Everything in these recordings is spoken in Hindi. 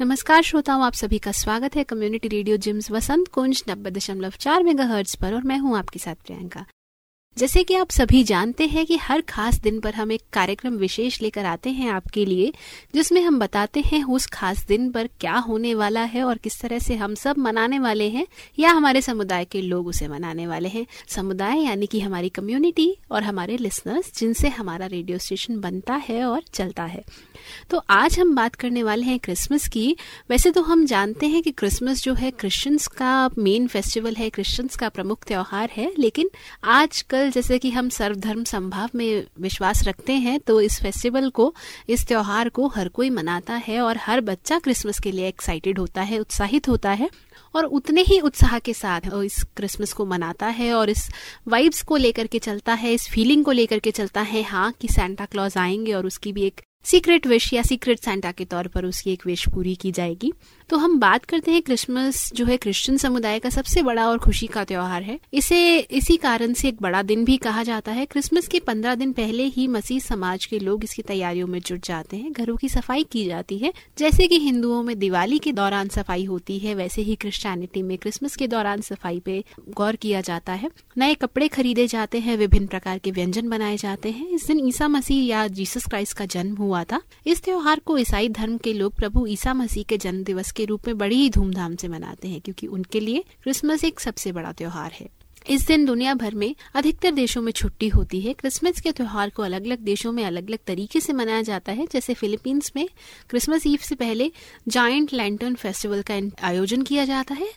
नमस्कार श्रोताओं, आप सभी का स्वागत है community radio gyms Vasant Kunj नब्बे दशमलव चार मेगा पर, और मैं हूँ आपके साथ प्रियंका। जैसे कि आप सभी जानते हैं कि हर खास दिन पर हम एक कार्यक्रम विशेष लेकर आते हैं आपके लिए, जिसमें हम बताते हैं उस खास दिन पर क्या होने वाला है और किस तरह से हम सब मनाने वाले हैं, या हमारे समुदाय के लोग उसे मनाने वाले हैं। समुदाय यानी कि हमारी कम्युनिटी और हमारे लिसनर्स जिनसे हमारा रेडियो स्टेशन बनता है और चलता है। तो आज हम बात करने वाले हैं क्रिसमस की। वैसे तो हम जानते हैं कि क्रिसमस जो है क्रिश्चियंस का मेन फेस्टिवल है क्रिश्चियंस का प्रमुख त्यौहार है, लेकिन आजकल जैसे कि हम सर्वधर्म संभाव में विश्वास रखते हैं तो इस फेस्टिवल को, इस त्यौहार को हर कोई मनाता है और हर बच्चा क्रिसमस के लिए एक्साइटेड होता है, उत्साहित होता है और उतने ही उत्साह के साथ इस क्रिसमस को मनाता है और इस वाइब्स को लेकर के चलता है, इस फीलिंग को लेकर के चलता है हाँ कि सेंटा क्लॉज आएँगे और उसकी भी एक सीक्रेट विश या सीक्रेट सेंटा के तौर पर उसकी एक विश पूरी की जाएगी। तो हम बात करते हैं क्रिसमस जो है क्रिश्चियन समुदाय का सबसे बड़ा और खुशी का त्योहार है। इसे, इसी कारण से एक बड़ा दिन भी कहा जाता है। क्रिसमस के पंद्रह दिन पहले ही मसीह समाज के लोग इसकी तैयारियों में जुट जाते हैं। घरों की सफ़ाई की जाती है। जैसे कि हिंदुओं में दिवाली के दौरान सफ़ाई होती है, वैसे ही क्रिश्चियनिटी में क्रिसमस के दौरान सफ़ाई पे गौर किया जाता है। नए कपड़े खरीदे जाते हैं, विभिन्न प्रकार के व्यंजन बनाए जाते हैं। इस दिन ईसा मसीह या जीसस क्राइस्ट का जन्म हुआ था। इस त्योहार को ईसाई धर्म के लोग प्रभु ईसा मसीह के जन्म दिवस के रूप में बड़ी ही धूमधाम से मनाते हैं, क्योंकि उनके लिए क्रिसमस एक सबसे बड़ा त्योहार है। इस दिन दुनिया भर में अधिकतर देशों में छुट्टी होती है। क्रिसमस के त्योहार को अलग अलग देशों में अलग अलग तरीके से मनाया जाता है। जैसे फिलीपींस में क्रिसमस ईव से पहले जाइंट लैंटर्न फेस्टिवल का आयोजन किया जाता है।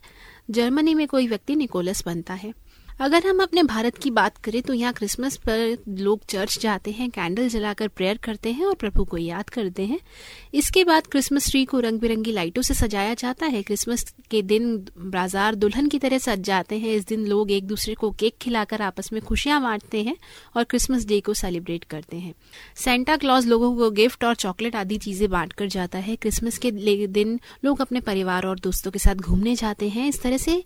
जर्मनी में कोई व्यक्ति निकोलस बनता है। अगर हम अपने भारत की बात करें तो यहाँ क्रिसमस पर लोग चर्च जाते हैं कैंडल जलाकर प्रेयर करते हैं और प्रभु को याद करते हैं। इसके बाद क्रिसमस ट्री को रंग बिरंगी लाइटों से सजाया जाता है। क्रिसमस के दिन बाज़ार दुल्हन की तरह सज जाते हैं। इस दिन लोग एक दूसरे को केक खिलाकर आपस में खुशियाँ बांटते हैं और क्रिसमस डे को सेलिब्रेट करते हैं। सेंटा क्लॉज लोगों को गिफ्ट और चॉकलेट आदि चीज़ें बांट कर जाता है। क्रिसमस के दिन लोग अपने परिवार और दोस्तों के साथ घूमने जाते हैं। इस तरह से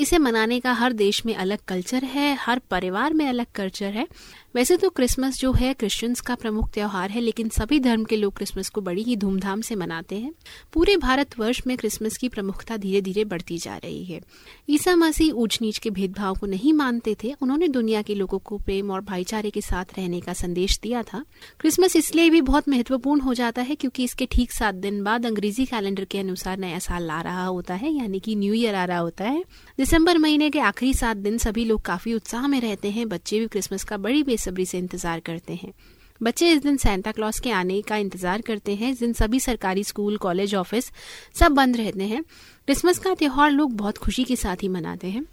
इसे मनाने का हर देश में अलग कल्चर है, हर परिवार में अलग कल्चर है। वैसे तो क्रिसमस जो है, क्रिश्चियंस का प्रमुख त्यौहार है, लेकिन सभी धर्म के लोग क्रिसमस को बड़ी ही धूमधाम से मनाते हैं। पूरे भारतवर्ष में क्रिसमस की प्रमुखता धीरे धीरे बढ़ती जा रही है। ईसा मसीह ऊंच नीच के भेदभाव को नहीं मानते थे। उन्होंने दुनिया के लोगों को प्रेम और भाईचारे के साथ रहने का संदेश दिया था। क्रिसमस इसलिए भी बहुत महत्वपूर्ण हो जाता है क्योंकि इसके ठीक सात दिन बाद अंग्रेज़ी कैलेंडर के अनुसार नया साल आ रहा होता है, यानी कि न्यू ईयर आ रहा होता है दिसंबर महीने के आखिरी सात दिन सभी लोग काफ़ी उत्साह में रहते हैं। बच्चे भी क्रिसमस का बड़ी बेसब्री से इंतज़ार करते हैं। बच्चे इस दिन सेंटा क्लॉस के आने का इंतज़ार करते हैं। इस दिन सभी सरकारी स्कूल, कॉलेज, ऑफ़िस सब बंद रहते हैं। क्रिसमस का त्यौहार लोग बहुत खुशी के साथ ही मनाते हैं।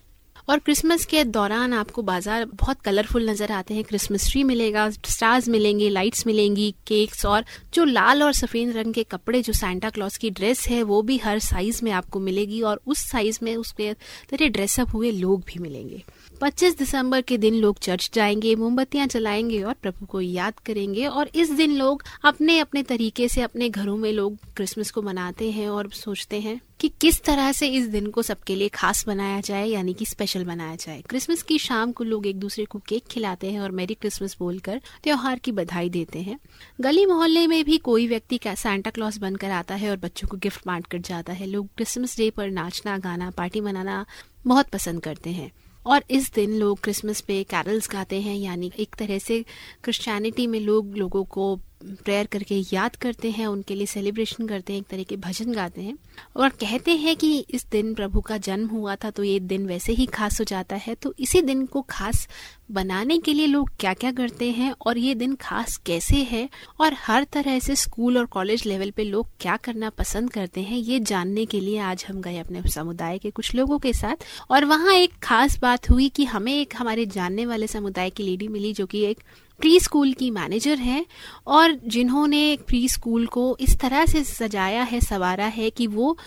और क्रिसमस के दौरान आपको बाज़ार बहुत कलरफुल नज़र आते हैं। क्रिसमस ट्री मिलेगा स्टार्स मिलेंगे लाइट्स मिलेंगी केक्स और जो लाल और सफ़ेद रंग के कपड़े, जो सेंटा क्लॉज की ड्रेस है, वो भी हर साइज़ में आपको मिलेगी और उस साइज़ में उसके तरह ड्रेसअप हुए लोग भी मिलेंगे। 25 दिसंबर के दिन लोग चर्च जाएँगे, मोमबत्तियाँ जलाएँगे और प्रभु को याद करेंगे। और इस दिन लोग अपने अपने तरीके से अपने घरों में लोग क्रिसमस को मनाते हैं और सोचते हैं कि किस तरह से इस दिन को सबके लिए खास बनाया जाए, यानी कि स्पेशल बनाया जाए। क्रिसमस की शाम को लोग एक दूसरे को केक खिलाते हैं और मेरी क्रिसमस बोलकर त्योहार की बधाई देते हैं। गली मोहल्ले में भी कोई व्यक्ति सैंटा क्लॉस बनकर आता है और बच्चों को गिफ्ट बांट कर जाता है। लोग क्रिसमस डे पर नाचना, गाना, पार्टी मनाना बहुत पसंद करते हैं। और इस दिन लोग क्रिसमस पे कैरल्स गाते हैं, यानी एक तरह से क्रिश्चियनिटी में लोग लोगों को प्रेयर करके याद करते हैं, उनके लिए सेलिब्रेशन करते हैं, एक तरह के भजन गाते हैं। और कहते हैं कि इस दिन प्रभु का जन्म हुआ था तो ये दिन वैसे ही खास हो जाता है। तो इसी दिन को खास बनाने के लिए लोग क्या क्या करते हैं और ये दिन खास कैसे है? और हर तरह से स्कूल और कॉलेज लेवल पे लोग क्या करना पसंद करते हैं, ये जानने के लिए आज हम गए अपने समुदाय के कुछ लोगों के साथ। और वहाँ एक खास बात हुई कि हमें एक हमारे जानने वाले समुदाय की लेडी मिली, जो कि एक प्री स्कूल की मैनेजर हैं और जिन्होंने प्री स्कूल को इस तरह से सजाया है, सवारा है कि वो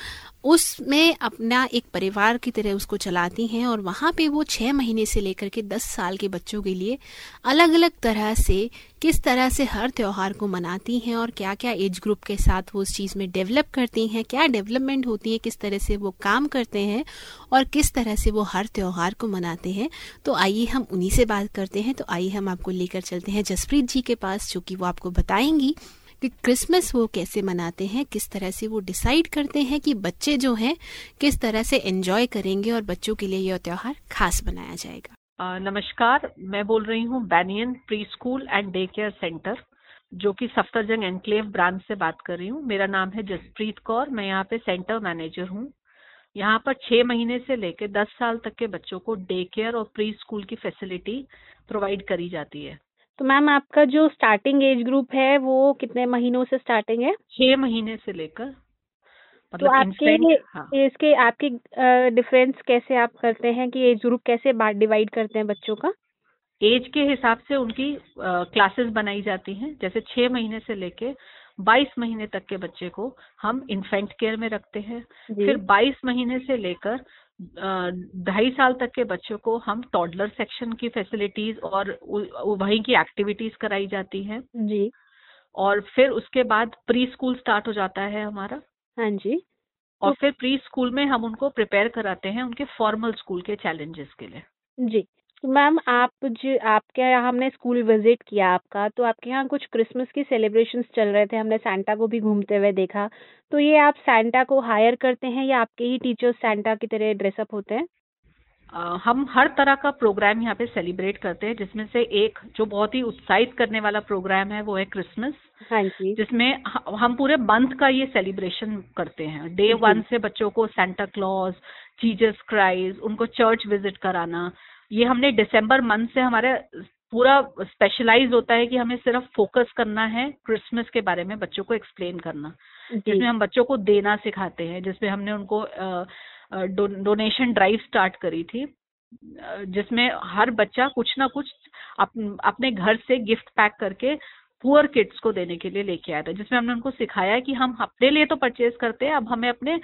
उसमें अपना एक परिवार की तरह उसको चलाती हैं और वहाँ पे वो छः महीने से लेकर के दस साल के बच्चों के लिए अलग अलग तरह से, किस तरह से हर त्यौहार को मनाती हैं और क्या क्या एज ग्रुप के साथ वो उस चीज़ में डेवलप करती हैं, क्या डेवलपमेंट होती है, किस तरह से वो काम करते हैं और किस तरह से वो हर त्यौहार को मनाते हैं। तो आइए हम उन्हीं से बात करते हैं तो आइए हम आपको लेकर चलते हैं जसप्रीत जी के पास, जो कि वो आपको बताएँगी कि क्रिसमस वो कैसे मनाते हैं, किस तरह से वो डिसाइड करते हैं कि बच्चे जो हैं, किस तरह से एंजॉय करेंगे और बच्चों के लिए यह त्यौहार खास बनाया जाएगा। नमस्कार, मैं बोल रही हूँ Banyan pre school and day care centre जो कि सफ्तरजंग एनक्लेव ब्रांच से बात कर रही हूँ। मेरा नाम है जसप्रीत कौर, मैं यहाँ पे सेंटर मैनेजर हूँ। यहाँ पर छह महीने से लेकर दस साल तक के बच्चों को डे केयर और प्री स्कूल की फैसिलिटी प्रोवाइड करी जाती है। तो मैम आपका जो स्टार्टिंग एज ग्रुप है वो कितने महीनों से स्टार्टिंग है? छह महीने से लेकर तो मतलब आपके हाँ। इसके आपके डिफरेंस कैसे आप करते हैं कि एज ग्रुप कैसे डिवाइड करते हैं बच्चों का? एज के हिसाब से उनकी क्लासेस बनाई जाती हैं। जैसे छह महीने से लेके 22 महीने तक के बच्चे को हम इन्फेंट केयर में रखते हैं। फिर 22 महीने से लेकर ढाई साल तक के बच्चों को हम टॉडलर सेक्शन की फैसिलिटीज़ और वहीं की एक्टिविटीज़ कराई जाती है। जी। और फिर उसके बाद प्री स्कूल स्टार्ट हो जाता है हमारा। हाँ जी। और तो, फिर प्री स्कूल में हम उनको प्रिपेयर कराते हैं उनके फॉर्मल स्कूल के चैलेंजेस के लिए। जी। मैम आप जो आपके यहाँ हमने स्कूल विज़िट किया आपका तो आपके यहाँ कुछ क्रिसमस की सेलिब्रेशंस चल रहे थे हमने सैंटा को भी घूमते हुए देखा। तो ये आप सैंटा को हायर करते हैं या आपके ही टीचर्स सैंटा की तरह ड्रेसअप होते हैं? आ, हम हर तरह का प्रोग्राम यहाँ पे सेलिब्रेट करते हैं जिसमें से एक जो बहुत ही उत्साहित करने वाला प्रोग्राम है वो है क्रिसमस हाँ जी। जिसमें हम पूरे मंथ का ये सेलिब्रेशन करते हैं। डे वन से बच्चों को सेंटा क्लॉज जीजस क्राइज उनको चर्च विज़िट कराना। ये हमने दिसंबर मंथ से हमारे पूरा स्पेशलाइज होता है कि हमें सिर्फ़ फोकस करना है क्रिसमस के बारे में बच्चों को एक्सप्लेन करना। जिसमें हम बच्चों को देना सिखाते हैं जिसमें हमने उनको डो, डोनेशन ड्राइव स्टार्ट करी थी। जिसमें हर बच्चा कुछ ना कुछ अप, अपने घर से गिफ्ट पैक करके पुअर किड्स को देने के लिए लेके आया था। जिसमें हमने उनको सिखाया कि हम अपने लिए तो परचेज करते हैं अब हमें अपने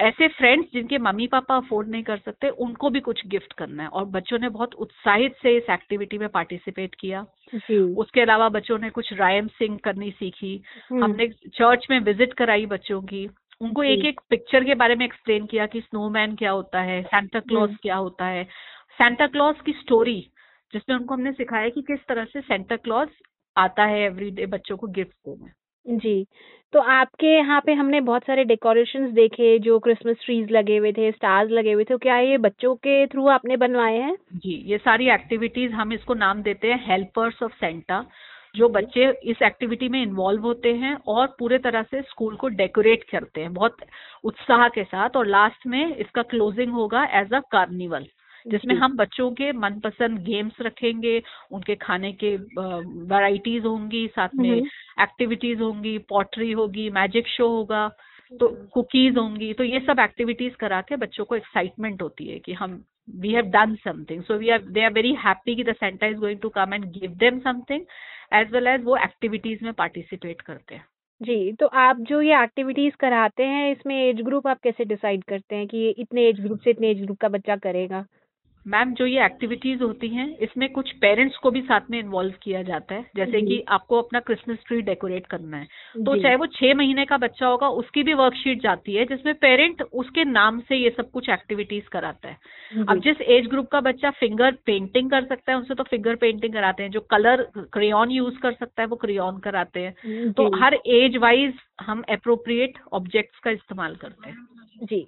ऐसे फ्रेंड्स जिनके मम्मी पापा अफोर्ड नहीं कर सकते उनको भी कुछ गिफ्ट करना है। और बच्चों ने बहुत उत्साहित से इस एक्टिविटी में पार्टिसिपेट किया। उसके अलावा बच्चों ने कुछ रायम सिंग करनी सीखी। हम्म। हमने चर्च में विज़िट कराई बच्चों की। उनको एक एक पिक्चर के बारे में एक्सप्लेन किया कि स्नोमैन क्या होता है सेंटा क्लॉज क्या होता है। सेंटा क्लॉज की स्टोरी जिसमें उनको हमने सिखाया कि किस तरह से सेंटा क्लॉज आता है एवरीडे बच्चों को गिफ्ट देने। जी। तो आपके यहाँ पे हमने बहुत सारे डेकोरेशंस देखे जो क्रिसमस ट्रीज लगे हुए थे स्टार्स लगे हुए थे तो क्या ये बच्चों के थ्रू आपने बनवाए हैं? जी ये सारी एक्टिविटीज़ हम इसको नाम देते हैं हेल्पर्स ऑफ़ सेंटा जो बच्चे इस एक्टिविटी में इन्वॉल्व होते हैं और पूरे तरह से स्कूल को डेकोरेट करते हैं बहुत उत्साह के साथ और लास्ट में इसका क्लोजिंग होगा एज अ कार्निवल जिसमें हम बच्चों के मनपसंद गेम्स रखेंगे उनके खाने के वैरायटीज होंगी साथ में एक्टिविटीज़ होंगी पॉटरी होगी मैजिक शो होगा तो कुकीज होंगी तो ये सब एक्टिविटीज़ करा के बच्चों को एक्साइटमेंट होती है कि हम we have done something so we are they are very happy कि the centre is going to come and give them something as well as वो एक्टिविटीज़ में पार्टिसिपेट करते हैं जी, तो आप जो ये एक्टिविटीज़ कराते हैं इसमें एज ग्रुप आप कैसे डिसाइड करते हैं कि इतने एज ग्रुप से इतने एज ग्रुप का बच्चा करेगा? मैम जो ये एक्टिविटीज़ होती हैं इसमें कुछ पेरेंट्स को भी साथ में इन्वॉल्व किया जाता है। जैसे कि आपको अपना क्रिसमस ट्री डेकोरेट करना है। तो चाहे वो छह महीने का बच्चा होगा उसकी भी वर्कशीट जाती है जिसमें पेरेंट उसके नाम से ये सब कुछ एक्टिविटीज़ कराता है। अब जिस एज ग्रुप का बच्चा फिंगर पेंटिंग कर सकता है उनसे तो फिंगर पेंटिंग कराते हैं। जो कलर क्रेन यूज़ कर सकता है वो क्रेन कराते हैं। तो हर एज वाइज हम अप्रोप्रिएट ऑब्जेक्ट्स का इस्तेमाल करते हैं। जी।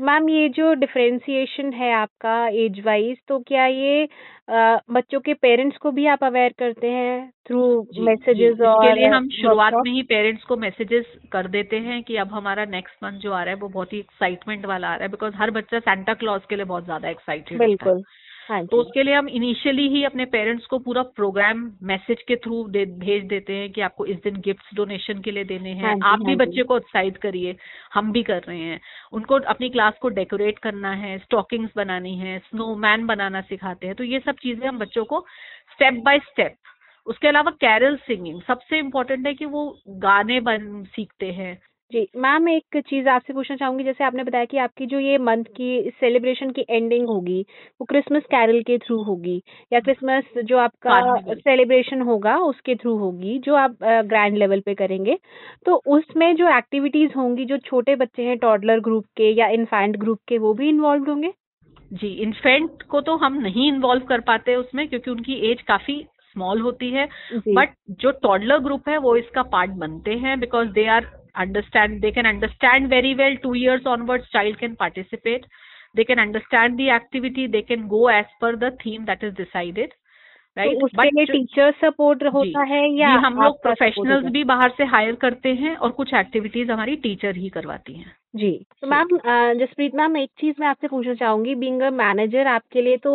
मैम ये जो डिफरेंशिएशन है आपका एज वाइज तो क्या ये आ, बच्चों के पेरेंट्स को भी आप अवेयर करते हैं थ्रू मैसेजेस और इसके लिए हम शुरुआत में ही पेरेंट्स को मैसेजेस कर देते हैं कि अब हमारा नेक्स्ट मंथ जो आ रहा है वो बहुत ही एक्साइटमेंट वाला आ रहा है बिकॉज़ हर बच्चा सेंटा क्लॉज के लिए बहुत ज़्यादा एक्साइटेड बिल्कुल। हाँ तो उसके लिए हम इनिशियली ही अपने पेरेंट्स को पूरा प्रोग्राम मैसेज के थ्रू दे, भेज देते हैं कि आपको इस दिन गिफ्ट्स डोनेशन के लिए देने हैं। हाँ आप भी हाँ बच्चे को उत्साहित करिए हम भी कर रहे हैं। उनको अपनी क्लास को डेकोरेट करना है स्टॉकिंग्स बनानी है स्नोमैन बनाना सिखाते हैं। तो ये सब चीज़ें हम बच्चों को स्टेप बाय स्टेप उसके अलावा कैरल सिंगिंग सबसे इम्पोर्टेंट है कि वो गाने बन सीखते हैं। जी मैम एक चीज़ आपसे पूछना चाहूँगी जैसे आपने बताया कि आपकी जो ये मंथ की सेलिब्रेशन की एंडिंग होगी वो क्रिसमस कैरल के थ्रू होगी या क्रिसमस जो आपका सेलिब्रेशन होगा उसके थ्रू होगी जो आप ग्रैंड लेवल पे करेंगे। तो उसमें जो एक्टिविटीज़ होंगी जो छोटे बच्चे हैं टॉडलर ग्रुप के या इन्फेंट ग्रुप के वो भी इन्वॉल्व होंगे? जी इन्फेंट को तो हम नहीं इन्वॉल्व कर पाते उसमें क्योंकि उनकी एज काफ़ी स्मॉल होती है। बट जो टॉडलर ग्रुप है वो इसका पार्ट बनते हैं because they are understand they can understand very well two years onwards child can participate they can understand the activity they can go as per the theme that is decided right तो टीचर सपोर्ट होता है या हम लोग प्रोफेशनल्स भी बाहर से हायर करते हैं और कुछ एक्टिविटीज़ हमारी टीचर ही करवाती हैं। जी तो मैम जसप्रीत मैम एक चीज़ मैं आपसे पूछना चाहूँगी बीइंग अ मैनेजर आपके लिए तो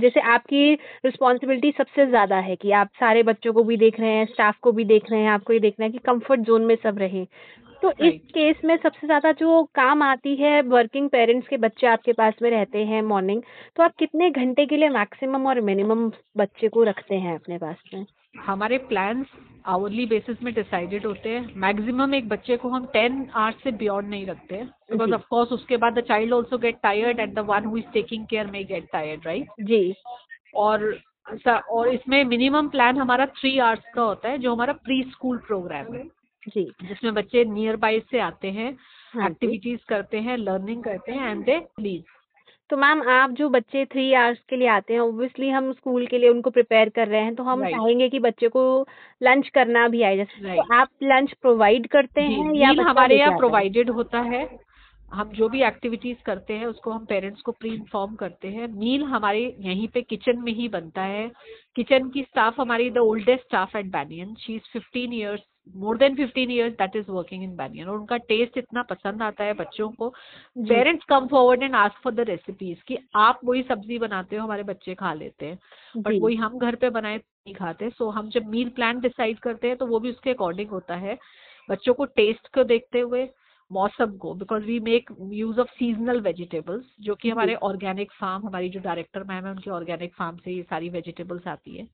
जैसे आपकी रिस्पॉन्सिबिलिटी सबसे ज़्यादा है कि आप सारे बच्चों को भी देख रहे हैं स्टाफ को भी देख रहे हैं आपको ये देखना है कि कंफर्ट जोन में सब रहे। तो इस केस में सबसे ज़्यादा जो काम आती है वर्किंग पेरेंट्स के बच्चे आपके पास में रहते हैं मॉर्निंग तो आप कितने घंटे के लिए मैक्सिमम और मिनिमम बच्चे को रखते हैं अपने पास में? हमारे प्लान्स आवरली बेसिस में डिसाइडेड होते हैं। मैक्सिमम एक बच्चे को हम टेन आवर्स से बियॉन्ड नहीं रखते बिकॉज़ ऑफ़ कोर्स उसके बाद the child also get tired and the one who is taking care में गेट टायर्ड राइट जी। और और इसमें मिनिमम प्लान हमारा थ्री आवर्स का होता है जो हमारा प्री स्कूल प्रोग्राम है। जी। जिसमें बच्चे नियर बाय से आते हैं एक्टिविटीज़ हाँ करते हैं लर्निंग करते हैं एंड दे प्लीज़ तो मैम आप जो बच्चे थ्री आवर्स के लिए आते हैं ऑब्वियसली हम स्कूल के लिए उनको प्रिपेयर कर रहे हैं तो हम. चाहेंगे कि बच्चे को लंच करना भी आए। जैसे. तो आप लंच प्रोवाइड करते हैं या हमारे यहाँ प्रोवाइडेड होता है। हम जो भी एक्टिविटीज़ करते हैं उसको हम पेरेंट्स को प्री इन्फॉर्म करते हैं। मील हमारे यहीं पे किचन में ही बनता है। किचन की स्टाफ हमारी the oldest staff at Banyan she is fifteen years more than fifteen years that is working in Banyan और उनका टेस्ट इतना पसंद आता है बच्चों को। Parents come forward and ask for the recipes कि आप वही सब्ज़ी बनाते हो हमारे बच्चे खा लेते हैं। बट वही हम घर पे बनाए नहीं खाते। सो हम जब मील प्लान डिसाइड करते हैं तो वो भी उसके अकॉर्डिंग होता है। बच्चों को टेस्ट को देखते हुए मौसम को because we make use of seasonal vegetables जो कि हमारे ऑर्गेनिक फार्म हमारी जो डायरेक्टर मैम है उनके ऑर्गेनिक फार्म से ये सारी वेजिटेबल्स आती है।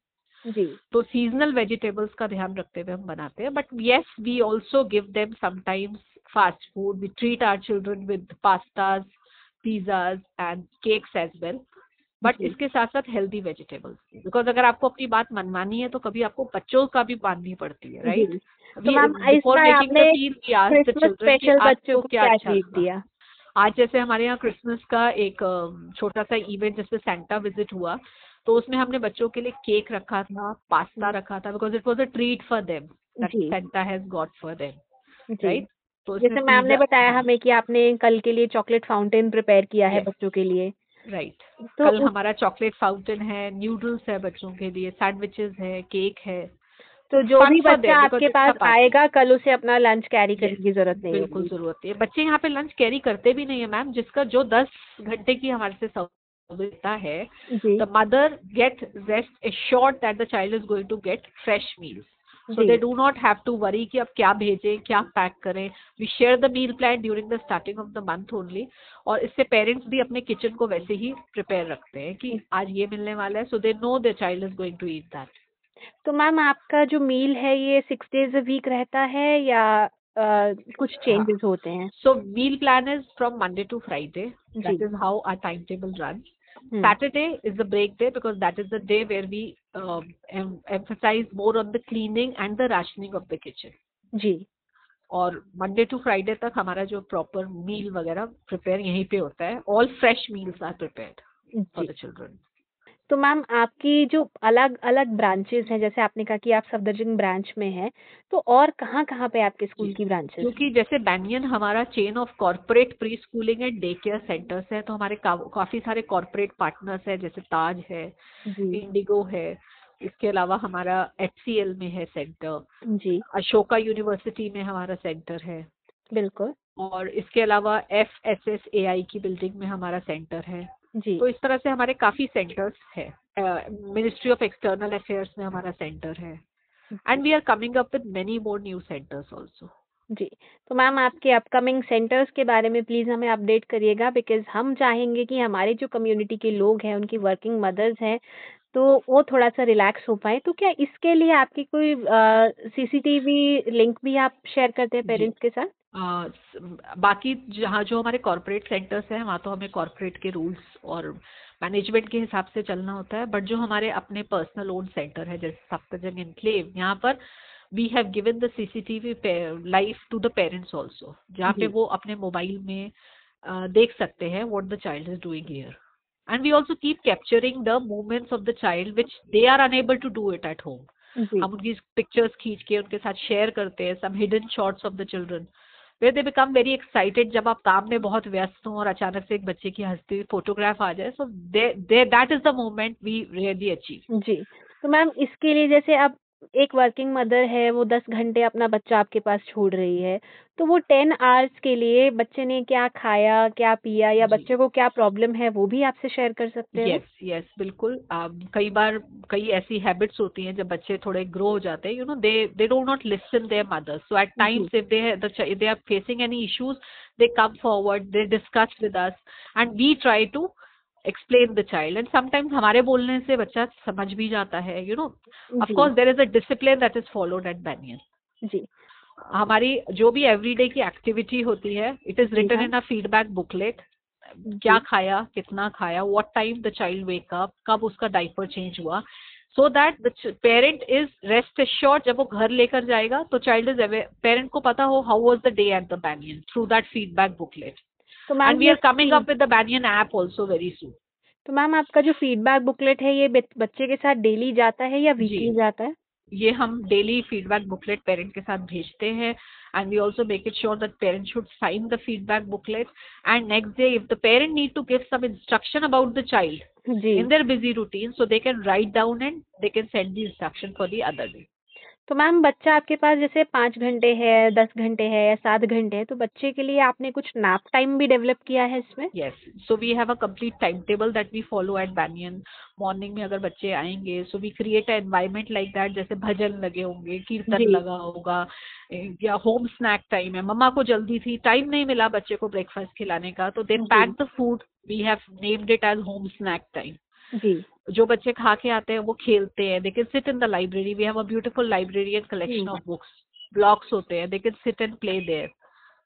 जी। तो सीजनल वेजिटेबल्स का ध्यान रखते हुए हम बनाते हैं but yes we also give them sometimes fast food we treat our children with pastas pizzas and cakes as well but इसके साथ साथ हेल्दी वेजिटेबल्स बिकॉज़ अगर आपको अपनी बात मनवानी है तो कभी आपको बच्चों का भी माननी पड़ती है राइट तो क्रिसमस स्पेशल बच्चों को क्या अच्छा दिया? आज जैसे हमारे यहाँ क्रिसमस का एक छोटा सा इवेंट जिसमें सेंटा विज़िट हुआ तो उसमें हमने बच्चों के लिए केक रखा था पास्ता रखा था because it was a treat for them Santa has got for them right तो जैसे मैम ने बताया हमें कि आपने कल के लिए चॉकलेट फाउंटेन प्रिपेयर किया है बच्चों के लिए। राइट तो कल हमारा चॉकलेट फाउंटेन है न्यूडल्स है बच्चों के लिए सैंडविचेस है केक है। तो जो भी बच्चा आपके पास आएगा कल उसे अपना लंच कैरी करने की ज़रूरत नहीं बिल्कुल ज़रूरत है। बच्चे यहाँ पे लंच कैरी करते भी नहीं है मैम जिसका जो दस घंटे की हमारे से सहूलियता है। The mother get rest assured that the child is going to get fresh meals so they do not have to worry कि अब क्या भेजें क्या पैक करें। We share the meal plan during the starting of the month only और इससे पेरेंट्स भी अपने किचन को वैसे ही प्रिपेयर रखते हैं कि आज ये मिलने वाला है। So they know the child is going to eat that तो मैम आपका जो मील है ये सिक्स डेज़ अ वीक रहता है या Uh, कुछ चेंजेस हाँ. होते हैं? So meal plan is from Monday to Friday that is how our time table run Saturday is the break day because that is the day where we emphasize more on the cleaning and the rationing of the kitchen जी और मंडे टू फ्राइडे तक हमारा जो प्रॉपर मील वगैरह प्रिपेयर यहीं पे होता है all fresh meals are prepared for the children तो मैम आपकी जो अलग अलग ब्रांचेस हैं जैसे आपने कहा कि आप सफदरजंग ब्रांच में हैं तो और कहाँ कहाँ पे आपके स्कूल की ब्रांचेस क्योंकि जैसे बैनियन हमारा chain of corporate pre schooling and day care centres है तो हमारे का, काफ़ी सारे कॉर्पोरेट पार्टनर्स है जैसे ताज है इंडिगो है इसके अलावा हमारा एच में है सेंटर जी। अशोका यूनिवर्सिटी में हमारा सेंटर है। बिल्कुल। और इसके अलावा F S S A I की बिल्डिंग में हमारा सेंटर है। जी। तो इस तरह से हमारे काफ़ी सेंटर्स है। मिनिस्ट्री ऑफ़ एक्सटर्नल अफेयर्स में हमारा सेंटर है। And we are coming up with many more new centres also जी। तो मैम आपके अपकमिंग सेंटर्स के बारे में प्लीज़ हमें अपडेट करिएगा बिकॉज़ हम चाहेंगे कि हमारे जो कम्युनिटी के लोग हैं उनकी वर्किंग मदर्स हैं तो वो थोड़ा सा रिलैक्स हो पाए। तो क्या इसके लिए आपकी कोई सीसीटीवी लिंक भी आप शेयर करते हैं पेरेंट्स के साथ? बाकी जहाँ जो हमारे कॉरपोरेट सेंटर्स हैं वहाँ तो हमें कॉरपोरेट के रूल्स और मैनेजमेंट के हिसाब से चलना होता है बट जो हमारे अपने पर्सनल ओन सेंटर है जैसे सप्तजंग इनक्लेव यहाँ पर we have given the CCTV live to the parents also जहाँ पे वो अपने मोबाइल में uh, देख सकते हैं what the child is doing here and we also keep capturing the movements of the child which they are unable to do it at home. हम उनकी पिक्चर्स खींच के उनके साथ शेयर करते हैं some hidden shots of the children where they become very excited जब आप काम में बहुत व्यस्त हो और अचानक से एक बच्चे की हंसती हुई फोटोग्राफ आ जाए so they that is the moment we really achieve जी तो मैम इसके लिए जैसे आप एक वर्किंग मदर है वो दस घंटे अपना बच्चा आपके पास छोड़ रही है। तो वो टेन आवर्स के लिए बच्चे ने क्या खाया क्या पिया या बच्चे को क्या प्रॉब्लम है वो भी आपसे शेयर कर सकते हैं। यस यस बिल्कुल। कई बार कई ऐसी हैबिट्स होती हैं जब बच्चे थोड़े ग्रो हो जाते हैं you know they they don't not listen their mothers so at times if they they are facing any issues they come forward they discuss with us and we try to explain the child and sometimes हमारे बोलने से बच्चा समझ भी जाता है you know of course there is a discipline that is followed at Banyan जी। हमारी जो भी एवरीडे की एक्टिविटी होती है it is return in a feedback booklet क्या खाया कितना खाया what time the child wake up कब उसका डाइपर चेंज हुआ. So that the parent is rest sure जब वो घर लेकर जाएगा तो चाइल्ड इज़ पेरेंट को पता हो how was the day at the Banyan through that feedback booklet तो ma'am we are coming up with the Banyan app also very soon तो मैम आपका जो फीडबैक बुकलेट है ये बच्चे के साथ डेली जाता है या वीकली जाता है? ये हम डेली फीडबैक बुकलेट पेरेंट के साथ भेजते हैं and we also make it sure that parent should sign the feedback booklet and next day if the parent need to give some instruction about the child in their busy routine so they can write down and they can send the instruction for the other day तो मैम बच्चा आपके पास जैसे पाँच घंटे है दस घंटे है या सात घंटे है तो बच्चे के लिए आपने कुछ नैप टाइम भी डेवलप किया है इसमें? Yes so we have a complete time table that we follow at Banyan morning में अगर बच्चे आएँगे so we create a environment like that जैसे भजन लगे होंगे कीर्तन लगा होगा या होम स्नैक टाइम है। मम्मा को जल्दी थी टाइम नहीं मिला बच्चे को ब्रेकफास्ट खिलाने का तो they pack the food we have named it as home snack time जी। जो बच्चे खा के आते हैं वो खेलते हैं। They can sit in the library we have a beautiful library and collection of books blocks होते हैं। They can sit and play there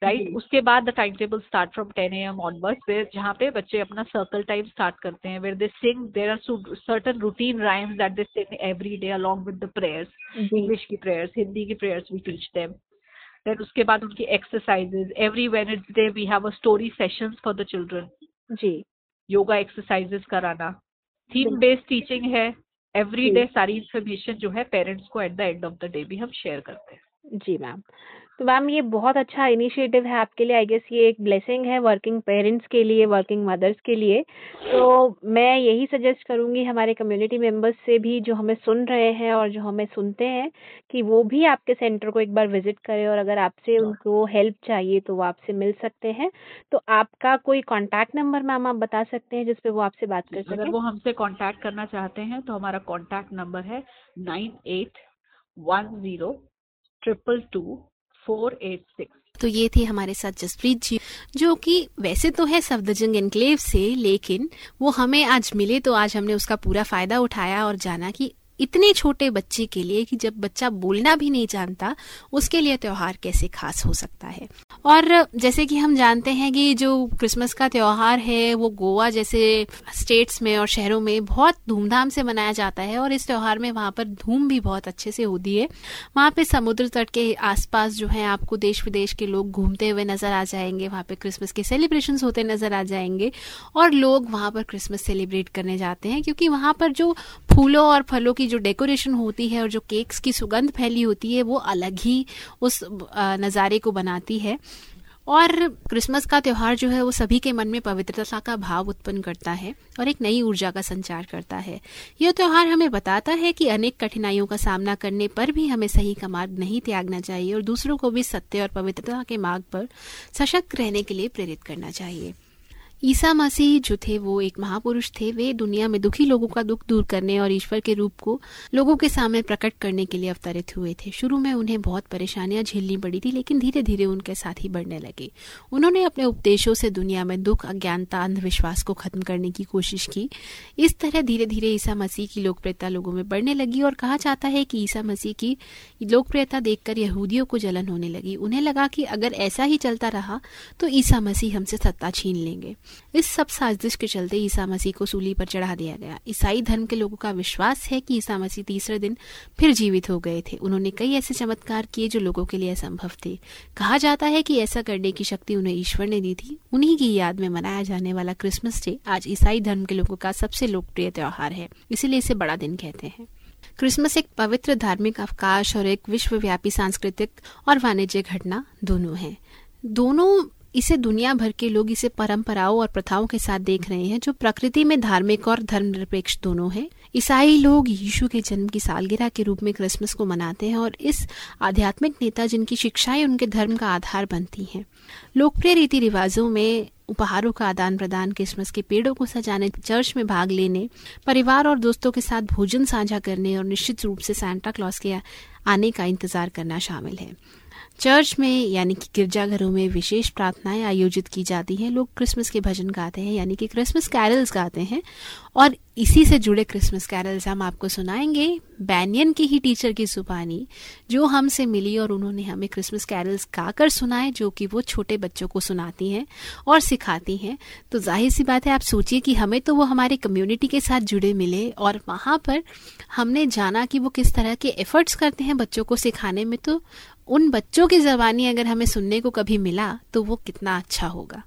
right उसके बाद the time table start from ten AM onward फिर जहाँ पे बच्चे अपना सर्कल टाइम स्टार्ट करते हैं where they sing there are certain routine rhymes that they sing every day along with the prayers English की प्रेयर्स हिंदी की prayers we teach them then उसके बाद उनकी exercises every Wednesday we have a story sessions for the children ji. Yoga exercises कराना। थीम बेस्ड टीचिंग है. एवरी डे सारी इन्फॉर्मेशन जो है पेरेंट्स को at the end of the day भी हम शेयर करते हैं. जी मैम तो मैम ये बहुत अच्छा इनिशिएटिव है आपके लिए आई गेस ये एक ब्लेसिंग है वर्किंग पेरेंट्स के लिए वर्किंग मदर्स के लिए। तो मैं यही सजेस्ट करूँगी हमारे कम्युनिटी मेंबर्स से भी जो हमें सुन रहे हैं और जो हमें सुनते हैं कि वो भी आपके सेंटर को एक बार विज़िट करें और अगर आपसे। उनको हेल्प चाहिए तो वो आपसे मिल सकते हैं। तो आपका कोई कॉन्टैक्ट नंबर मैम आप बता सकते हैं जिसपे वो आपसे बात कर सकें? अगर वो हमसे कॉन्टैक्ट करना चाहते हैं तो हमारा कॉन्टैक्ट नंबर है nine eight one zero triple two four eight six. तो ये थे हमारे साथ जसप्रीत जी, जो कि वैसे तो है सफदरजंग एनक्लेव से, लेकिन वो हमें आज मिले तो आज हमने उसका पूरा फ़ायदा उठाया और जाना कि इतने छोटे बच्चे के लिए कि जब बच्चा बोलना भी नहीं जानता, उसके लिए त्योहार कैसे खास हो सकता है? और जैसे कि हम जानते हैं कि जो क्रिसमस का त्योहार है, वो गोवा जैसे स्टेट्स में और शहरों में बहुत धूमधाम से मनाया जाता है और इस त्योहार में वहाँ पर धूम भी बहुत अच्छे से होती है। वहाँ पे समुद्र तट के आसपास जो है, आपको देश विदेश के लोग घूमते हुए नज़र आ जाएँगे। वहाँ पे क्रिसमस के सेलिब्रेशन होते नज़र आ जाएँगे और लोग वहाँ पर क्रिसमस सेलिब्रेट करने जाते हैं क्योंकि वहाँ पर जो फूलों और फलों की जो डेकोरेशन होती है और जो केक्स की सुगंध फैली होती है, वो अलग ही उस नज़ारे को बनाती है। और क्रिसमस का त्यौहार जो है, वो सभी के मन में पवित्रता का भाव उत्पन्न करता है और एक नई ऊर्जा का संचार करता है। यह त्योहार हमें बताता है कि अनेक कठिनाइयों का सामना करने पर भी हमें सही का मार्ग नहीं त्यागना चाहिए और दूसरों को भी सत्य और पवित्रता के मार्ग पर सशक्त रहने के लिए प्रेरित करना चाहिए। ईसा मसीह जो थे, वो एक महापुरुष थे। वे दुनिया में दुखी लोगों का दुख दूर करने और ईश्वर के रूप को लोगों के सामने प्रकट करने के लिए अवतरित हुए थे। शुरू में उन्हें बहुत परेशानियाँ झेलनी पड़ी थी, लेकिन धीरे धीरे उनके साथ ही बढ़ने लगे। उन्होंने अपने उपदेशों से दुनिया में दुख, अज्ञानता, अंधविश्वास को खत्म करने की कोशिश की। इस तरह धीरे धीरे ईसा मसीह की लोकप्रियता लोगों में बढ़ने लगी और कहा जाता है कि ईसा मसीह की लोकप्रियता देखकर यहूदियों को जलन होने लगी। उन्हें लगा कि अगर ऐसा ही चलता रहा तो ईसा मसीह हमसे सत्ता छीन लेंगे। इस सब साजिश के चलते ईसा मसीह को सूली पर चढ़ा दिया गया। ईसाई धर्म के लोगों का विश्वास है कि ईसा मसीह तीसरे दिन फिर जीवित हो गए थे। उन्होंने कई ऐसे चमत्कार किए जो लोगों के लिए असंभव थे। कहा जाता है कि ऐसा करने की शक्ति उन्हें ईश्वर ने दी थी। उन्हीं की याद में मनाया जाने वाला क्रिसमस डे आज ईसाई धर्म के लोगों का सबसे लोकप्रिय त्योहार है। इसीलिए इसे बड़ा दिन कहते हैं। क्रिसमस एक पवित्र धार्मिक अवकाश और एक विश्वव्यापी सांस्कृतिक और वाणिज्य घटना दोनों है। दोनों इसे दुनिया भर के लोग इसे परंपराओं और प्रथाओं के साथ देख रहे हैं, जो प्रकृति में धार्मिक और धर्मनिरपेक्ष दोनों है। ईसाई लोग यीशु के जन्म की सालगिरह के रूप में क्रिसमस को मनाते हैं और इस आध्यात्मिक नेता जिनकी शिक्षाएँ उनके धर्म का आधार बनती हैं। लोकप्रिय रीति रिवाजों में उपहारों का आदान प्रदान क्रिसमस के पेड़ों को सजाने, चर्च में भाग लेने, परिवार और दोस्तों के साथ भोजन साझा करने और निश्चित रूप से सैंटा क्लॉज के आने का इंतज़ार करना शामिल है। चर्च में, यानी कि गिरजाघरों में विशेष प्रार्थनाएँ आयोजित की जाती हैं। लोग क्रिसमस के भजन गाते हैं, यानी कि क्रिसमस कैरल्स गाते हैं। और इसी से जुड़े क्रिसमस कैरल्स हम आपको सुनाएँगे बैनियन की ही टीचर की जुबानी, जो हमसे मिली और उन्होंने हमें क्रिसमस कैरल्स गाकर सुनाए, जो कि वो छोटे बच्चों को सुनाती हैं और सिखाती हैं। तो ज़ाहिर सी बात है, आप सोचिए कि हमें तो वो हमारे कम्युनिटी के साथ जुड़े मिले और वहाँ पर हमने जाना कि वो किस तरह के एफर्ट्स करते हैं बच्चों को सिखाने में तो उन बच्चों की जबानी अगर हमें सुनने को कभी मिला तो वो कितना अच्छा होगा।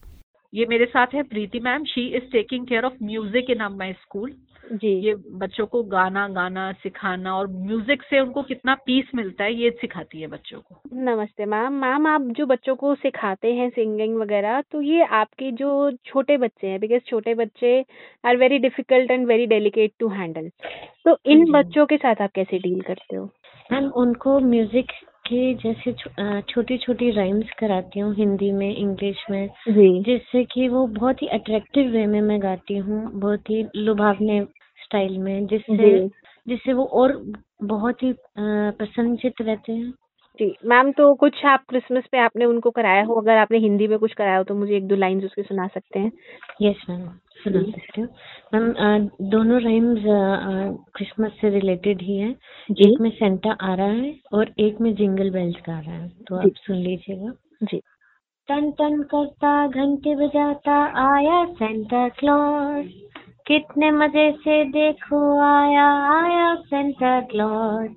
ये मेरे साथ है Preeti ma'am. She is taking care of music in my school जी। ये बच्चों को गाना गाना सिखाना और म्यूज़िक से उनको कितना पीस मिलता है ये सिखाती है बच्चों को। नमस्ते मैम। मैम आप जो बच्चों को सिखाते हैं सिंगिंग वगैरह तो ये आपके जो छोटे बच्चे हैं बिकॉज़ छोटे बच्चे are very difficult and very delicate to handle तो इन बच्चों के साथ आप कैसे डील करते हो? मैम उनको म्यूज़िक के जैसे छोटी छोटी राइम्स कराती हूँ हिंदी में इंग्लिश में जिससे कि वो बहुत ही अट्रैक्टिव वे में मैं गाती हूँ बहुत ही लुभावने स्टाइल में जिससे जिससे वो और बहुत ही प्रसन्नचित रहते हैं। जी मैम तो कुछ आप क्रिसमस पे आपने उनको कराया हो? अगर आपने हिंदी में कुछ कराया हो तो मुझे एक दो लाइन उसके सुना सकते हैं। यस मैम सुना सकते हो। मैम दोनों राइम्स क्रिसमस से रिलेटेड ही है। जी? एक में सेंटा आ रहा है और एक में जिंगल बेल्स का आ रहा है। तो आप सुन लीजिएगा। जी। टन टन करता घंटे बजाता आया सेंटा क्लॉज कितने मज़े से देखो आया आया सेंटा क्लॉज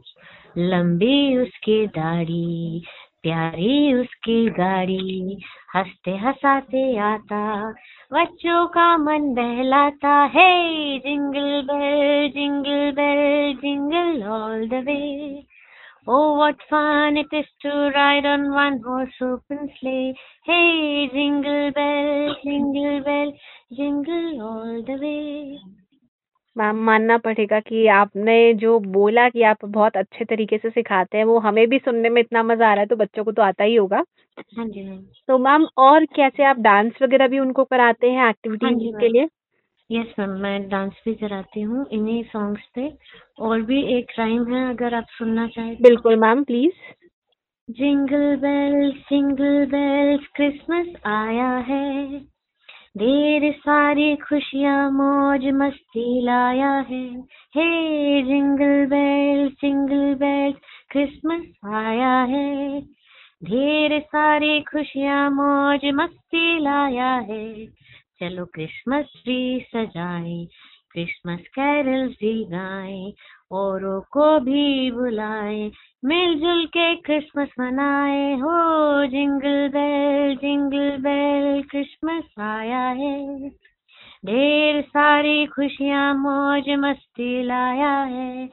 लंबी उसकी दाढ़ी, प्यारी उसकी गाड़ी, हँसते हंसाते आता, बच्चों का मन बहलाता है। Jingle bell jingle bell, jingle all the way oh what fun it is to ride on one horse open sleigh hey jingle bell jingle bell jingle all the way ma'am मानना पड़ेगा कि आपने जो बोला कि आप बहुत अच्छे तरीके से सिखाते हैं वो हमें भी सुनने में इतना मज़ा आ रहा है तो बच्चों को तो आता ही होगा। हाँ जी मैम। तो मैम और कैसे आप डांस वगैरह भी उनको कराते हैं एक्टिविटीज़ हाँ के लिए? यस मैम मैं डांस भी कराती हूँ इन्हीं सॉन्ग्स पे। और भी एक राइम है अगर आप सुनना चाहें बिल्कुल ma'am please. Jingle bell single bells Christmas आया है। ढेर सारी खुशियाँ मौज मस्ती लाया है। Hey jingle bell, single bell, Christmas आया है। ढेर सारी खुशियाँ मौज मस्ती लाया है। चलो क्रिसमस ट्री सजाए क्रिसमस कैरल्स भी गाए, औरों को भी बुलाए, मिलजुल के क्रिसमस मनाए। हो, jingle bell jingle bell, Christmas आया है। ढेर सारी खुशियाँ मौज मस्ती लाया है।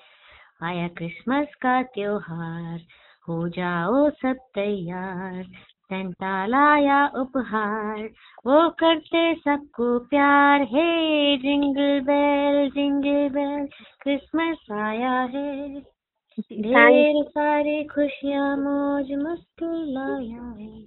आया क्रिसमस का त्योहार, हो जाओ सब तैयार। सेंटा लाया उपहार। वो करते सबको प्यार है। Jingle bell jingle bell Christmas आया है। ढेर सारी खुशियाँ मौज मस्ती लाया है।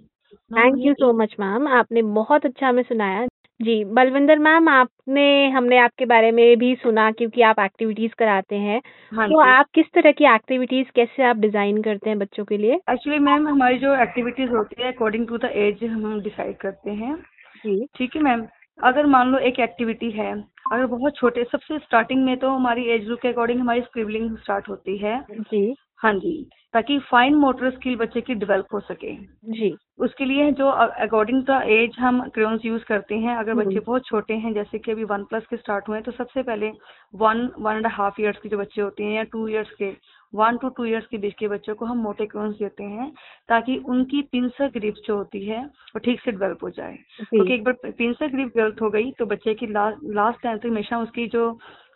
Thank you so much ma'am आपने बहुत अच्छा हमें सुनाया। जी बलविंदर मैम आपने हमने आपके बारे में भी सुना क्योंकि आप एक्टिविटीज़ कराते हैं। हाँ तो आप किस तरह की एक्टिविटीज़ कैसे आप डिज़ाइन करते हैं बच्चों के लिए? एक्चुअली मैम हमारी जो एक्टिविटीज़ होती है अकॉर्डिंग टू द एज हम डिसाइड करते हैं। जी। ठीक है मैम अगर मान लो एक एक्टिविटी है अगर बहुत छोटे सबसे स्टार्टिंग में तो हमारी एज ग्रुप के अकॉर्डिंग हमारी स्क्रिबलिंग स्टार्ट होती है। जी। हाँ जी ताकि फाइन मोटर स्किल बच्चे की डेवलप हो सके। जी। उसके लिए जो अकॉर्डिंग टू एज हम क्रेन्स यूज़ करते हैं अगर बच्चे हम्म। बहुत छोटे हैं जैसे कि अभी वन प्लस के स्टार्ट हुए तो सबसे पहले one one and half years के जो बच्चे होते हैं या टू ईयर्स के वन टू टू ईयर्स के बीच के बच्चों को हम मोटे क्रेन्स देते हैं ताकि उनकी पिंसर ग्रिप जो होती है वो ठीक से डेवलप हो जाए। क्योंकि एक बार पिंसर ग्रिप डेवलप हो गई तो बच्चे की लास्ट टाइम तक हमेशा उसकी जो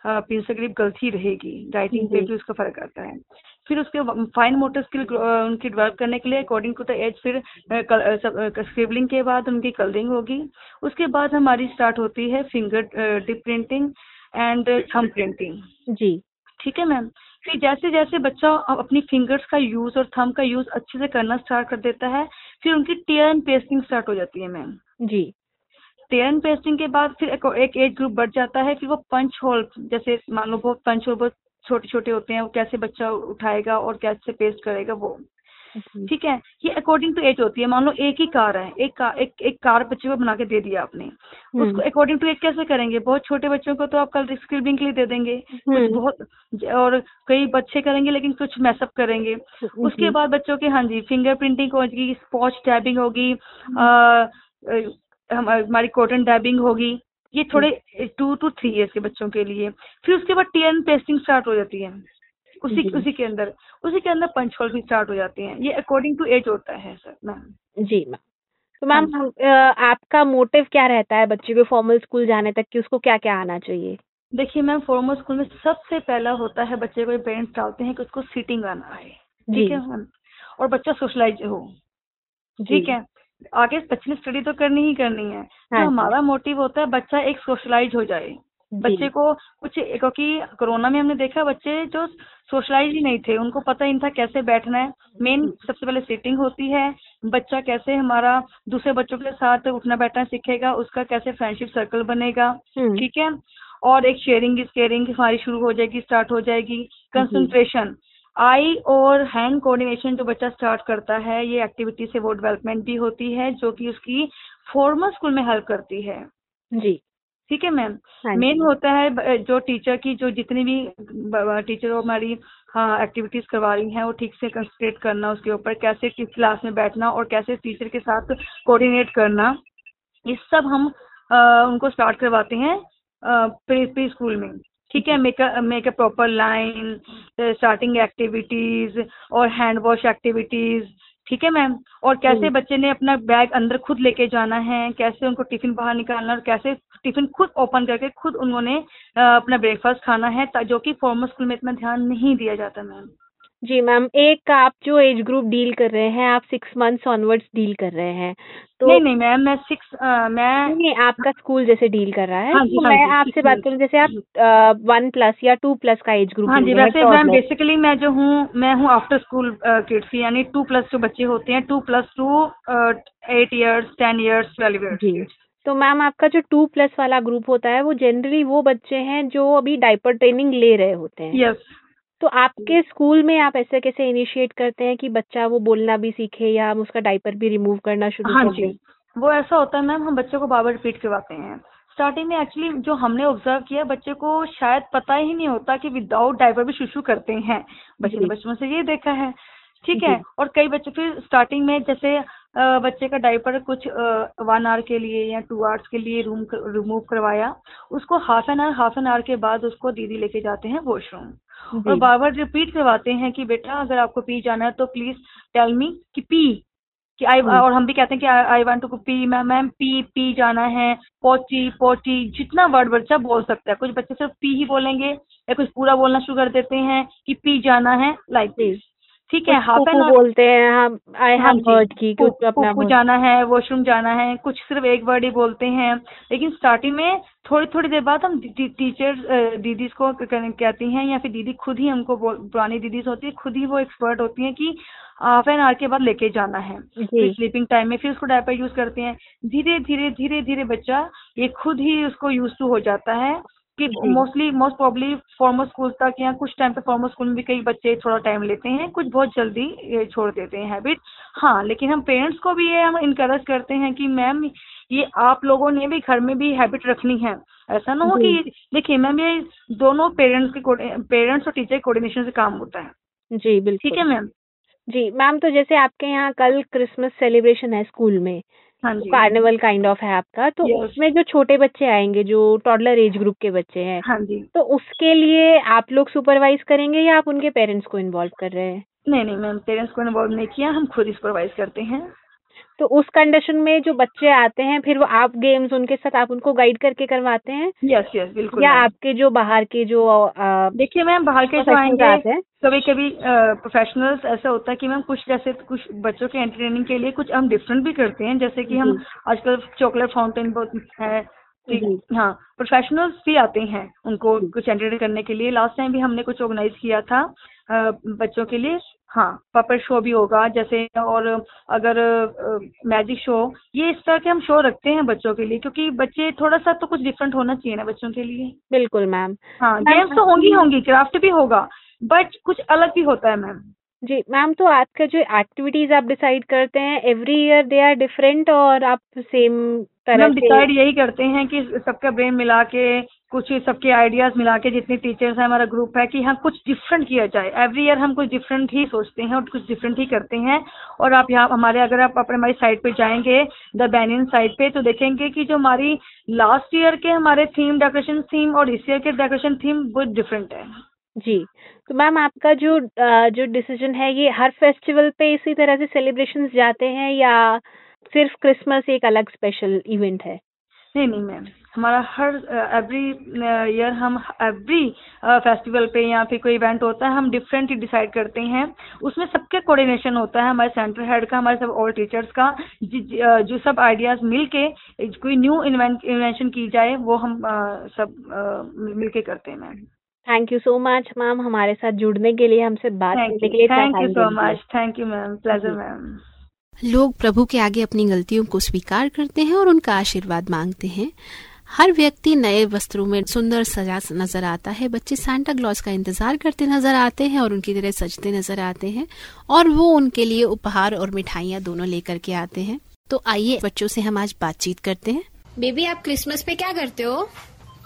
पिंसर ग्रिप गलती रहेगी। राइटिंग पे भी उसका फ़र्क आता है। फिर उसके फाइन मोटर स्किल उनकी डेवलप करने के लिए अकॉर्डिंग टू द एज फिर स्क्रिबलिंग के बाद उनकी कलरिंग होगी। उसके बाद हमारी स्टार्ट होती है finger dip printing and thumb printing जी। ठीक है मैम फिर जैसे जैसे बच्चा अपनी फिंगर्स का यूज़ और थम का यूज़ अच्छे से करना स्टार्ट कर देता है फिर उनकी टेयर एंड पेस्टिंग स्टार्ट हो जाती है मैम जी। एंड पेस्टिंग के बाद फिर एक एक एज ग्रुप बढ़ जाता है फिर वो पंच होल जैसे मान लो बहुत पंच होल बहुत छोटे छोटे होते हैं वो कैसे बच्चा उठाएगा और कैसे पेस्ट करेगा वो। ठीक है? ये अकॉर्डिंग टू एज होती है। मान लो एक ही कार है एक कार एक एक कार बच्चे को बना के दे दिया आपने। हम्म। उसको अकॉर्डिंग टू एज कैसे करेंगे? बहुत छोटे बच्चों को तो आप कल स्क्रिबिंग के लिए दे देंगे। कुछ हम्म। बहुत और कई बच्चे करेंगे लेकिन कुछ मैसअप करेंगे। उसके बाद बच्चों के हाँ जी फिंगर प्रिंटिंग होगी स्पॉच टैबिंग होगी हमारी कॉटन डैबिंग होगी ये थोड़े टू टू थ्री ईयर्स के बच्चों के लिए। फिर उसके बाद टीएन पेस्टिंग स्टार्ट हो जाती है। उसी उसी के अंदर उसी के अंदर पंच भी स्टार्ट हो जाते हैं। ये अकॉर्डिंग टू एज होता है सर मैम जी मैम तो मैम हाँ। आपका मोटिव क्या रहता है बच्चे को फॉर्मल स्कूल जाने तक कि उसको क्या क्या आना चाहिए? देखिए मैम फॉर्मल स्कूल में सबसे पहला होता है बच्चे को पेरेंट्स डालते हैं कि उसको सीटिंग आना है। ठीक है मैम और बच्चा सोशलाइज हो। ठीक है? आगे ने स्टडी तो करनी ही करनी है। तो हमारा मोटिव होता है बच्चा एक सोशलाइज हो जाए। बच्चे को कुछ क्योंकि कोरोना में हमने देखा बच्चे जो सोशलाइज ही नहीं थे उनको पता ही नहीं था कैसे बैठना है। मेन सबसे पहले सीटिंग होती है। बच्चा कैसे हमारा दूसरे बच्चों के साथ उठना बैठना सीखेगा उसका कैसे फ्रेंडशिप सर्कल बनेगा। हम्म। ठीक है? और एक शेयरिंग इज़ केयरिंग हमारी शुरू हो जाएगी स्टार्ट हो जाएगी। कंसंट्रेशन आई और हैंड कोऑर्डिनेशन जो बच्चा स्टार्ट करता है ये एक्टिविटी से वो डेवलपमेंट भी होती है जो कि उसकी फॉर्मल स्कूल में हेल्प करती है। जी। ठीक है मैम मेन हाँ होता है जो टीचर की जो जितनी भी टीचर हमारी हाँ एक्टिविटीज़ करवा रही हैं वो ठीक से कंसंट्रेट करना उसके ऊपर कैसे किस क्लास में बैठना और कैसे टीचर के साथ कोऑर्डिनेट करना ये सब हम आ, उनको स्टार्ट करवाते हैं प्री प्री स्कूल में। ठीक है make make a proper line starting activities और हैंड वॉश एक्टिविटीज़ ठीक है मैम और कैसे बच्चे ने अपना बैग अंदर खुद लेके जाना है कैसे उनको टिफ़िन बाहर निकालना और कैसे टिफ़िन खुद ओपन करके खुद उन्होंने अपना ब्रेकफास्ट खाना है जो कि फॉर्मल स्कूल में इतना ध्यान नहीं दिया जाता मैम जी मैम एक आप जो एज ग्रुप डील कर रहे हैं आप सिक्स मंथ्स ऑनवर्ड्स डील कर रहे हैं तो नहीं नहीं मैम मैं सिक्स मैं नहीं आपका स्कूल जैसे डील कर रहा है हाँ जी, तो हाँ मैं आपसे बात करूँ जैसे आप वन प्लस या टू प्लस का एज ग्रुप हाँ जी वैसे मैम बेसिकली मैं जो हूँ मैं हूँ आफ्टर स्कूल किड्स यानी टू प्लस जो बच्चे होते हैं two plus two eight years ten years twelve years तो मैम आपका जो टू प्लस वाला ग्रुप होता है वो जनरली वो बच्चे हैं जो अभी डाइपर ट्रेनिंग ले रहे होते हैं। यस तो आपके स्कूल में आप ऐसे कैसे इनिशिएट करते हैं कि बच्चा वो बोलना भी सीखे या हम उसका डाइपर भी रिमूव करना शुरू हाँ जी। वो ऐसा होता है मैम हम बच्चों को बार बार रिपीट करवाते हैं। स्टार्टिंग में एक्चुअली जो हमने ऑब्ज़र्व किया बच्चे को शायद पता ही नहीं होता कि विदाउट डाइपर भी शुरू करते हैं। बच्चे ने बचपन से ये देखा है। ठीक है? और कई बच्चे फिर स्टार्टिंग में जैसे बच्चे का डाइपर कुछ वन आवर के लिए या टू आवर्स के लिए रूम रिमूव करवाया। उसको half an hour half an hour के बाद उसको दीदी लेके जाते हैं वॉशरूम और बार बार रिपीट करवाते हैं कि बेटा अगर आपको पी जाना है तो प्लीज़ टेल मी कि पी कि आई और हम भी कहते हैं कि I want to pee ma'am ma'am pee pee जाना है पोची पोची जितना वर्ड बच्चा बोल सकता है। कुछ बच्चे सिर्फ़ पी ही बोलेंगे या कुछ पूरा बोलना शुरू कर देते हैं कि पी जाना है लाइक दिस ठीक है हाफ़ एन बोलते हैं हम आई हैव हर्ड की कुछ अपना जाना है वॉशरूम जाना है कुछ सिर्फ़ एक वर्ड ही बोलते हैं। लेकिन स्टार्टिंग में थोड़ी थोड़ी देर बाद हम टीचर दीदी को कहती हैं या फिर दीदी खुद ही हमको पुरानी दीदी होती है खुद ही वो एक्सपर्ट होती है कि हाफ़ एन आवर के बाद लेके जाना है। फिर स्लीपिंग टाइम में फिर उसको डायपर यूज़ करते हैं। धीरे धीरे धीरे धीरे बच्चा ये खुद ही उसको यूज़ टू हो जाता है। कि mostly most probably formal school तक या कुछ टाइम पे फॉर्मल स्कूल में भी कई बच्चे थोड़ा टाइम लेते हैं कुछ बहुत जल्दी छोड़ देते हैं हैबिट हाँ लेकिन हम पेरेंट्स को भी ये हम इनकरेज करते हैं कि मैम ये आप लोगों ने भी घर में भी हैबिट रखनी है। ऐसा ना हो कि देखिए मैम ये दोनों पेरेंट्स के पेरेंट्स और टीचर कोऑर्डिनेशन से काम होता है। जी बिल्कुल। ठीक है मैम जी मैम तो जैसे आपके यहाँ कल क्रिसमस सेलिब्रेशन है स्कूल में हाँ जी। कार्निवल काइंड ऑफ़ है आपका तो Yes. उसमें जो छोटे बच्चे आएँगे जो टॉडलर एज ग्रुप के बच्चे हैं हाँ जी। तो उसके लिए आप लोग सुपरवाइज करेंगे या आप उनके पेरेंट्स को इन्वॉल्व कर रहे हैं? नहीं नहीं मैम पेरेंट्स को इन्वॉल्व नहीं किया हम खुद ही सुपरवाइज करते हैं। तो उस कंडीशन में जो बच्चे आते हैं फिर वो आप गेम्स उनके साथ आप उनको गाइड करके करवाते हैं? यस यस बिल्कुल या आपके जो बाहर के जो देखिए मैम बाहर के जो आएँगे आते हैं? कभी कभी प्रोफेशनल्स ऐसा होता है कि मैम कुछ जैसे कुछ बच्चों के एंटरटेनिंग के लिए कुछ हम डिफरेंट भी करते हैं जैसे कि हम आजकल चॉकलेट फाउंटेन बहुत है ठीक हाँ प्रोफेशनल्स भी आते हैं उनको कुछ एंटरटेन करने के लिए। लास्ट टाइम भी हमने कुछ ऑर्गेनाइज किया था बच्चों के लिए। हाँ पपेट शो भी होगा जैसे और अगर मैजिक शो ये इस तरह के हम शो रखते हैं बच्चों के लिए क्योंकि बच्चे थोड़ा सा तो कुछ डिफरेंट होना चाहिए ना बच्चों के लिए। बिल्कुल मैम। हाँ गेम्स तो होंगी होंगी क्राफ्ट भी होगा बट कुछ अलग भी होता है मैम। जी मैम तो आपका जो एक्टिविटीज़ आप डिसाइड करते हैं every year they are different और आप सेम हम डिसाइड यही करते हैं कि सबका ब्रेन मिला के कुछ सबके आइडियाज़ मिला के जितने टीचर्स हैं हमारा ग्रुप है कि हाँ कुछ डिफरेंट किया जाए। एवरी ईयर हम कुछ डिफरेंट ही सोचते हैं और कुछ डिफरेंट ही करते हैं। और आप यहाँ हमारे अगर आप अपने हमारी साइट पे जाएँगे द बैनियन साइट पे तो देखेंगे कि जो हमारी लास्ट ईयर के हमारे थीम डेकोरेशन थीम और इस ईयर के डेकोरेशन थीम बहुत डिफरेंट है। जी। तो मैम आपका जो जो डिसीज़न है ये हर फेस्टिवल पे इसी तरह से सेलिब्रेशंस जाते हैं या सिर्फ़ क्रिसमस एक अलग स्पेशल इवेंट है। नहीं नहीं मैम हमारा हर एवरी ईयर हम एवरी फेस्टिवल पे या फिर कोई इवेंट होता है हम डिफरेंट ही डिसाइड करते हैं। उसमें सबके कोऑर्डिनेशन होता है हमारे सेंटर हेड का हमारे सब ऑल टीचर्स का। जि- जि- जो सब आइडियाज़ मिल के कोई न्यू इन्वेंशन की जाए वो हम सब मिल के करते हैं ma'am thank you so much ma'am हमारे साथ जुड़ने के लिए हमसे बात करने के लिए thank you so. Much thank you ma'am pleasure ma'am लोग प्रभु के आगे अपनी गलतियों को स्वीकार करते हैं और उनका आशीर्वाद मांगते हैं। हर व्यक्ति नए वस्त्रों में सुंदर सजा नज़र आता है। बच्चे सांता क्लॉज का इंतज़ार करते नज़र आते हैं और उनकी तरह सजते नज़र आते हैं और वो उनके लिए उपहार और मिठाइयाँ दोनों लेकर के आते हैं। तो आइए बच्चों से हम आज बातचीत करते हैं। बेबी आप क्रिसमस पे क्या करते हो?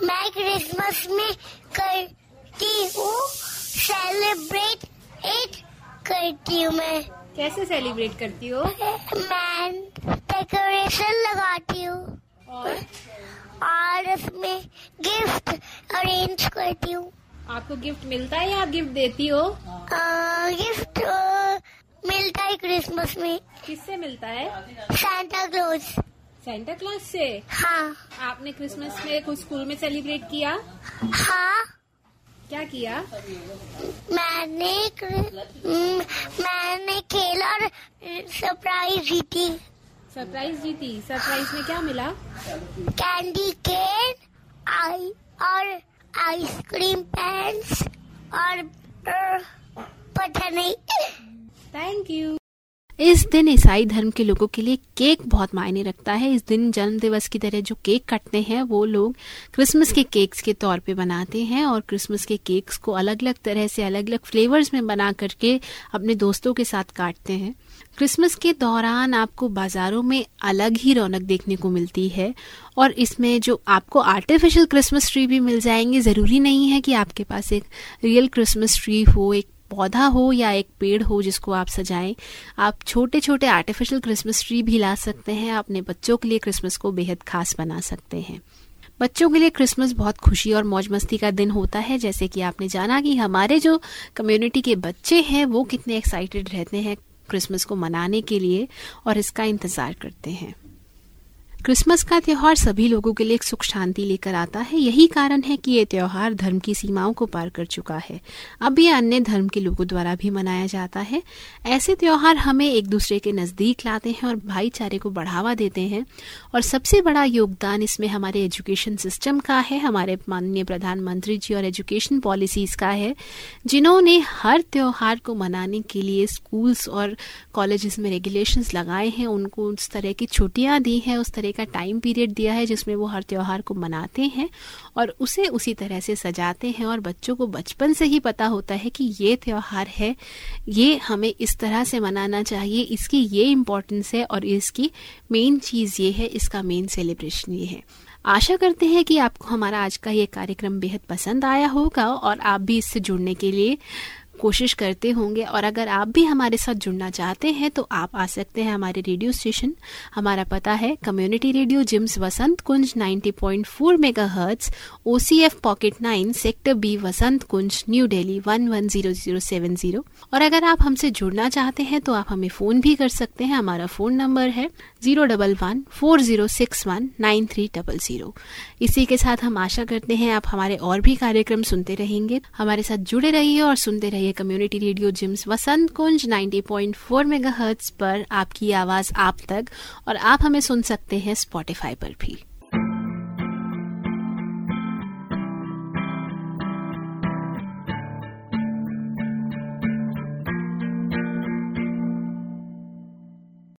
मैं क्रिसमस में करती हूँ सेलिब्रेट एट करती हूँ मैं। कैसे सेलिब्रेट करती हो? मैं डेकोरेशन लगाती हूँ। और? और उसमें गिफ्ट अरेंज करती हूँ। आपको गिफ्ट मिलता है या आप गिफ्ट देती हो? आ, गिफ्ट आ, मिलता है क्रिसमस में। किससे मिलता है? सांता क्लॉज सेंटा क्लॉज से? हाँ। आपने क्रिसमस में कुछ स्कूल में सेलिब्रेट किया? हाँ। क्या किया? मैंने हम्म, मैंने खेला और सरप्राइज़ जीती। सरप्राइज़ जीती। सरप्राइज़ में क्या मिला? कैंडी केन आई और आइसक्रीम पैंस और अ, पता नहीं। थैंक यू इस दिन ईसाई धर्म के लोगों के लिए केक बहुत मायने रखता है। इस दिन जन्म दिवस की तरह जो केक कटते हैं, वो लोग क्रिसमस के केक्स के तौर पे बनाते हैं और क्रिसमस के केक्स को अलग अलग तरह से अलग अलग फ्लेवर्स में बना करके अपने दोस्तों के साथ काटते हैं। क्रिसमस के दौरान आपको बाजारों में अलग ही रौनक देखने को मिलती है और इसमें जो आपको आर्टिफिशियल क्रिसमस ट्री भी मिल जाएँगे। ज़रूरी नहीं है कि आपके पास एक रियल क्रिसमस ट्री हो, एक पौधा हो या एक पेड़ हो जिसको आप सजाएँ, आप छोटे छोटे आर्टिफिशियल क्रिसमस ट्री भी ला सकते हैं। अपने बच्चों के लिए क्रिसमस को बेहद खास बना सकते हैं। बच्चों के लिए क्रिसमस बहुत खुशी और मौज मस्ती का दिन होता है। जैसे कि आपने जाना कि हमारे जो कम्युनिटी के बच्चे हैं, वो कितने एक्साइटेड रहते हैं क्रिसमस को मनाने के लिए और इसका इंतज़ार करते हैं। क्रिसमस का त्यौहार सभी लोगों के लिए एक सुख शांति लेकर आता है। यही कारण है कि ये त्यौहार धर्म की सीमाओं को पार कर चुका है। अब ये अन्य धर्म के लोगों द्वारा भी मनाया जाता है। ऐसे त्यौहार हमें एक दूसरे के नज़दीक लाते हैं और भाईचारे को बढ़ावा देते हैं। और सबसे बड़ा योगदान इसमें हमारे एजुकेशन सिस्टम का है। हमारे माननीय प्रधानमंत्री जी और एजुकेशन पॉलिसीज़ का है, जिन्होंने हर त्यौहार को मनाने के लिए स्कूल्स और कॉलेजेस में रेगुलेशंस लगाए हैं। उनको उस तरह की छुट्टियाँ दी हैं, उस तरह का टाइम पीरियड दिया है जिसमें वो हर त्यौहार को मनाते हैं और उसे उसी तरह से सजाते हैं और बच्चों को बचपन से ही पता होता है कि ये त्यौहार है, ये हमें इस तरह से मनाना चाहिए, इसकी ये इम्पोर्टेंस है और इसकी मेन चीज़ ये है, इसका मेन सेलिब्रेशन ये है। आशा करते हैं कि आपको हमारा आज का ये कार्यक्रम बेहद पसंद आया होगा और आप भी इससे जुड़ने के लिए कोशिश करते होंगे और अगर आप भी हमारे साथ जुड़ना चाहते हैं तो आप आ सकते हैं हमारे रेडियो स्टेशन। हमारा पता है community radio JIMS Vasant Kunj 90.4 point four mega hertz O pocket 9 sector B Vasant Kunj, new Delhi one one zero zero seven zero. और अगर आप हमसे जुड़ना चाहते हैं तो आप हमें फ़ोन भी कर सकते हैं। हमारा फ़ोन नंबर है zero double one four zero six one nine three double zero. इसी के साथ हम आशा करते हैं आप हमारे और भी कार्यक्रम सुनते रहेंगे। हमारे साथ जुड़े रहिए और सुनते रहिए community radio JIMS Vasant Kunj 90.4 point पर आपकी आवाज़ आप तक और आप हमें सुन सकते हैं स्पॉटिफाई पर भी।